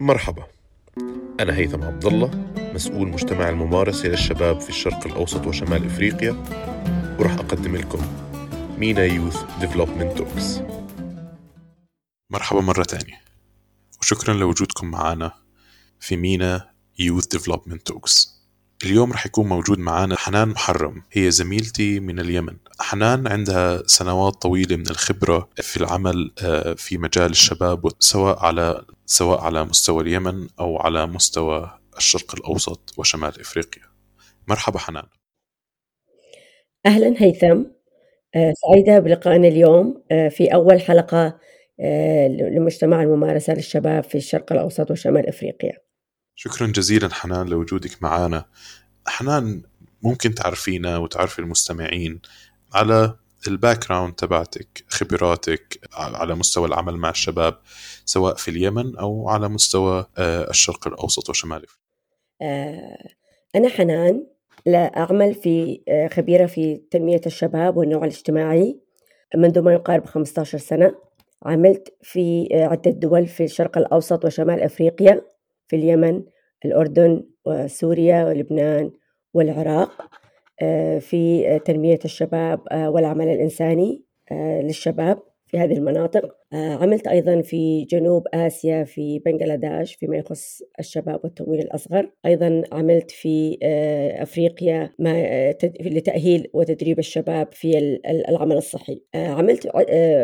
مرحبا. أنا هيثم عبد الله مسؤول مجتمع الممارسة للشباب في الشرق الأوسط وشمال إفريقيا وراح أقدم لكم MENA Youth Development Talks. مرحبا مرة تانية. وشكرا لوجودكم معنا في MENA Youth Development Talks. اليوم رح يكون موجود معنا حنان محرم. هي زميلتي من اليمن. حنان عندها سنوات طويلة من الخبرة في العمل آه، في مجال الشباب سواء على سواء على مستوى اليمن أو على مستوى الشرق الأوسط وشمال إفريقيا. مرحبا حنان. أهلا هيثم. آه، سعيدة بلقائنا اليوم. آه، في أول حلقة لمجتمع الممارسة للشباب في الشرق الأوسط وشمال إفريقيا. شكرا جزيلا حنان لوجودك معنا حنان ممكن تعرفينا وتعرفي المستمعين على ال background تبعتك خبراتك على مستوى العمل مع الشباب سواء في اليمن أو على مستوى آه، الشرق الأوسط وشمال آه، أنا حنان لا أعمل في آه، خبيرة في تنمية الشباب والنوع الاجتماعي منذ ما يقارب 15 سنة. عملت في عدة دول في الشرق الأوسط وشمال إفريقيا. في اليمن الأردن وسوريا ولبنان والعراق آه، في تنمية الشباب آه، والعمل الإنساني آه، للشباب في هذه المناطق. عملت أيضا في جنوب آسيا في بنغلاديش فيما يخص الشباب والتمويل الأصغر. أيضا عملت في أفريقيا لتأهيل وتدريب الشباب في العمل الصحي. عملت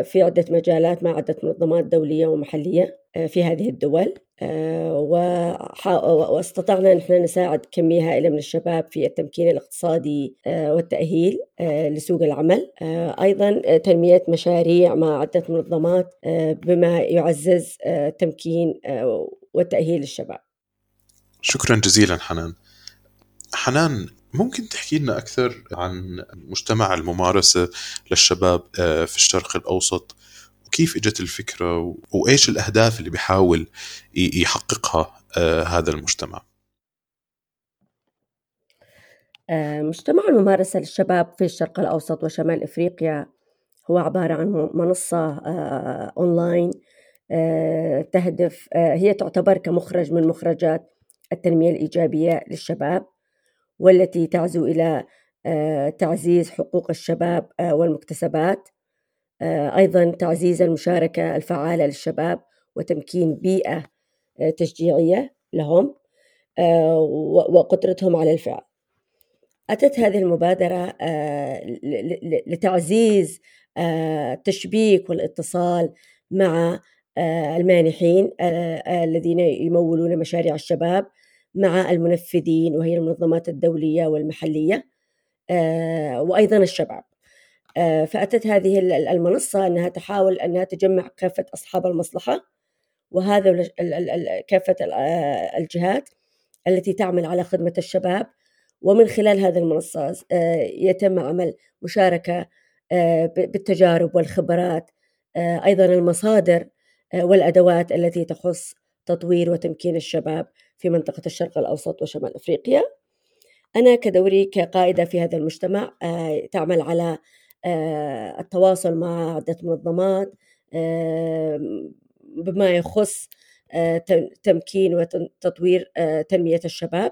في عدة مجالات مع عدة منظمات دولية ومحلية في هذه الدول. آه، واستطعنا نحن نساعد كمية هائلة من الشباب في التمكين الاقتصادي آه، والتأهيل آه، لسوق العمل. أيضا تنمية مشاريع مع عدة منظمات بما يعزز تمكين والتأهيل للشباب شكرا جزيلا حنان. حنان ممكن تحكي لنا أكثر عن مجتمع الممارسة للشباب في الشرق الأوسط؟ وكيف إجت الفكرة؟ وإيش الأهداف اللي بيحاول يحققها آه، هذا المجتمع؟ آه، مجتمع الممارسة للشباب في الشرق الأوسط وشمال إفريقيا هو عبارة عن منصة آه، أونلاين تهدف هي تعتبر كمخرج من مخرجات التنمية الإيجابية للشباب والتي تعزو إلى تعزيز حقوق الشباب والمكتسبات آه، أيضا تعزيز المشاركة الفعالة للشباب وتمكين بيئة آه، تشجيعية لهم آه، وقدرتهم على الفعل. أتت هذه المبادرة لتعزيز التشبيك والاتصال مع المانحين الذين يمولون مشاريع الشباب مع المنفذين وهي المنظمات الدولية والمحلية وأيضا الشباب. آه، فأتت هذه المنصة أنها تحاول أنها تجمع كافة أصحاب المصلحة وهذا كافة آه، الجهات التي تعمل على خدمة الشباب ومن خلال هذه المنصة آه، يتم عمل مشاركة بالتجارب والخبرات أيضا المصادر والأدوات التي تخص تطوير وتمكين الشباب في منطقة الشرق الأوسط وشمال أفريقيا. أنا كدوري كقائدة في هذا المجتمع تعمل على آه، التواصل مع عدة منظمات بما يخص آه، تمكين وتطوير آه، تنمية الشباب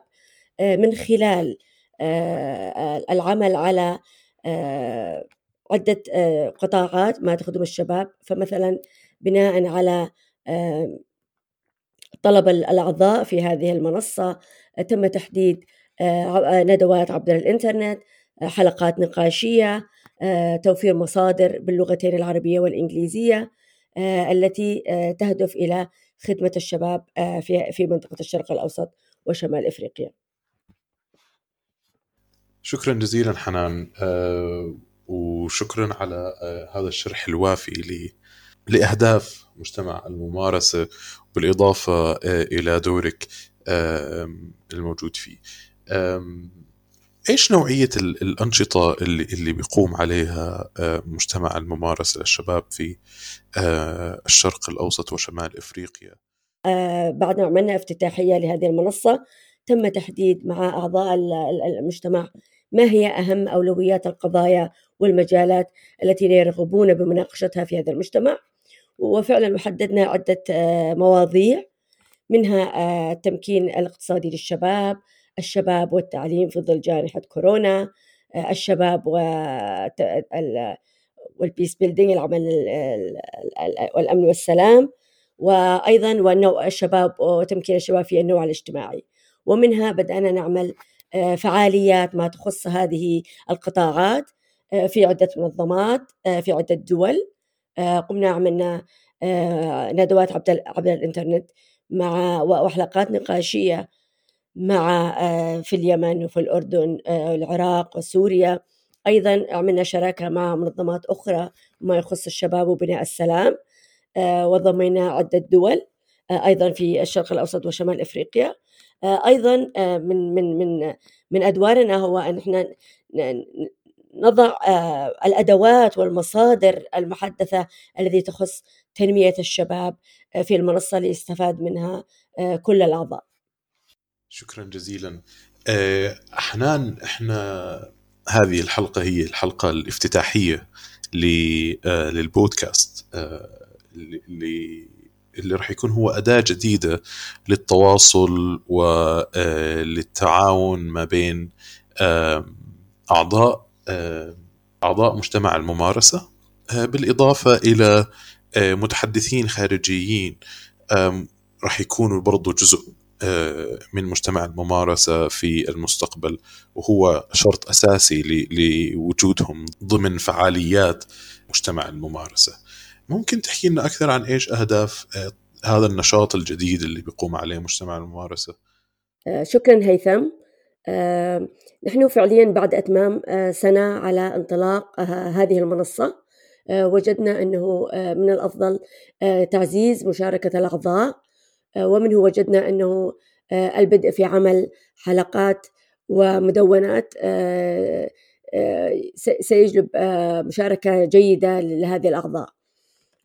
من خلال العمل على عدة قطاعات ما تخدم الشباب فمثلا بناء على طلب الأعضاء في هذه المنصة تم تحديد ندوات عبر الإنترنت حلقات نقاشية آه، توفير مصادر باللغتين العربية والإنجليزية آه، التي آه، تهدف إلى خدمة الشباب في منطقة الشرق الأوسط وشمال إفريقيا. شكرا جزيلا حنان وشكرا على هذا الشرح الوافي لأهداف مجتمع الممارسة بالإضافة إلى دورك الموجود فيه إيش نوعية الأنشطة اللي اللي بيقوم عليها آه، مجتمع الممارسة للشباب في آه، الشرق الأوسط وشمال إفريقيا؟ آه، بعد ما عملنا افتتاحية لهذه المنصة تم تحديد مع أعضاء المجتمع ما هي أهم أولويات القضايا والمجالات التي يرغبون بمناقشتها في هذا المجتمع. وفعلا حددنا عدة مواضيع منها التمكين الاقتصادي للشباب الشباب والتعليم في ظل جائحة كورونا الشباب وال peace building العمل والأمن والسلام وأيضا الشباب وتمكين الشباب في النوع الاجتماعي. ومنها بدأنا نعمل آه، فعاليات ما تخص هذه القطاعات. آه، في عدة منظمات آه، في عدة دول. قمنا عملنا ندوات عبر الإنترنت مع وحلقات نقاشية مع في اليمن وفي الأردن والعراق وسوريا. أيضا عملنا شراكة مع منظمات أخرى ما يخص الشباب وبناء السلام. وضمينا عدة دول أيضا في الشرق الأوسط وشمال إفريقيا. أيضا من من من من أدوارنا هو أن إحنا نضع الأدوات والمصادر المحدثة التي تخص تنمية الشباب في المنصة ليستفاد منها كل الأعضاء. شكرا جزيلا. حنان إحنا هذه الحلقة هي الحلقة الافتتاحية للبودكاست اللي اللي راح يكون هو أداة جديدة للتواصل وللتعاون ما بين أعضاء أعضاء مجتمع الممارسة بالإضافة إلى متحدثين خارجيين راح يكونوا برضو جزء من مجتمع الممارسة في المستقبل وهو شرط أساسي لوجودهم ضمن فعاليات مجتمع الممارسة. ممكن تحكي لنا أكثر عن إيش أهداف آه، هذا النشاط الجديد اللي بيقوم عليه مجتمع الممارسة؟ آه، شكرا هيثم. آه، نحن فعليا بعد أتمام سنة على انطلاق هذه المنصة. وجدنا أنه من الأفضل تعزيز مشاركة الأعضاء. ومنه وجدنا أنه البدء في عمل حلقات ومدونات سيجلب مشاركة جيدة لهذه الأعضاء.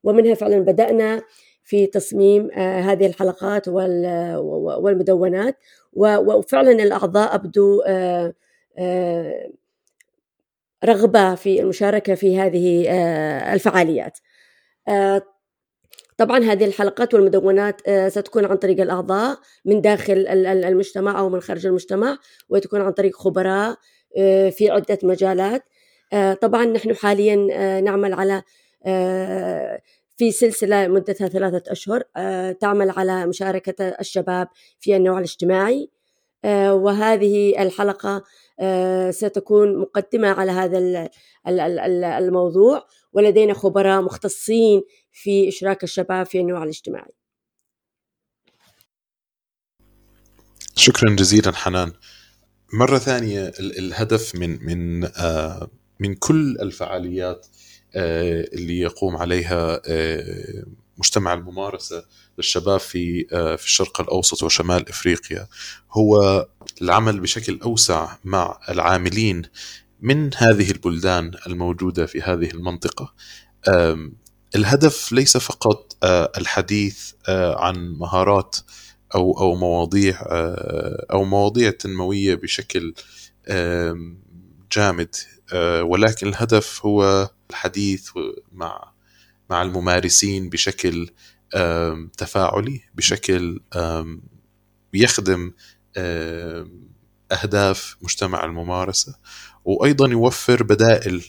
ومنها فعلا بدأنا في تصميم آه، هذه الحلقات والمدونات. وفعلا الأعضاء أبدوا آه، آه، رغبة في المشاركة في هذه الفعاليات. طبعا هذه الحلقات والمدونات ستكون عن طريق الأعضاء من داخل المجتمع أو من خارج المجتمع وتكون عن طريق خبراء في عدة مجالات. طبعا نحن حاليا نعمل على في سلسلة مدتها ثلاثة أشهر آه، تعمل على مشاركة الشباب في النوع الاجتماعي آه، وهذه الحلقة ستكون مقدمة على هذا الموضوع ولدينا خبراء مختصين في إشراك الشباب في النوع الاجتماعي. شكرا جزيلا حنان. مرة ثانية الهدف من من من كل الفعاليات آه، اللي يقوم عليها آه، مجتمع الممارسة للشباب في آه، في الشرق الأوسط وشمال إفريقيا. هو العمل بشكل أوسع مع العاملين من هذه البلدان الموجودة في هذه المنطقة. الهدف ليس فقط الحديث عن مهارات أو أو مواضيع أو مواضيع تنموية بشكل جامد ولكن الهدف هو الحديث مع مع الممارسين بشكل تفاعلي بشكل يخدم أهداف مجتمع الممارسة وأيضا يوفر بدائل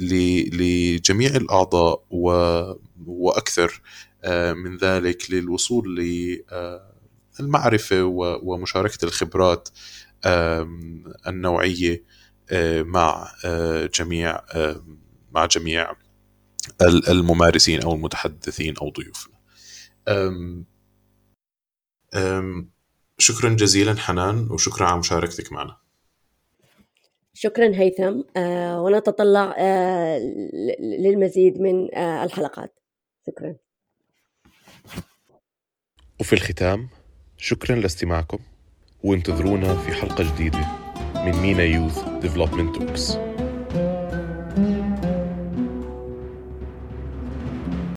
لجميع الأعضاء وأكثر من ذلك للوصول للمعرفه ومشاركة الخبرات النوعية. آه، مع آه، جميع آه، مع جميع الممارسين أو المتحدثين أو ضيوفنا. شكرا جزيلا حنان وشكرا على مشاركتك معنا. شكرا هيثم ونتطلع للمزيد من الحلقات. شكرا. وفي الختام شكرا لاستماعكم وانتظرونا في حلقة جديدة من MENA Youth Development Talks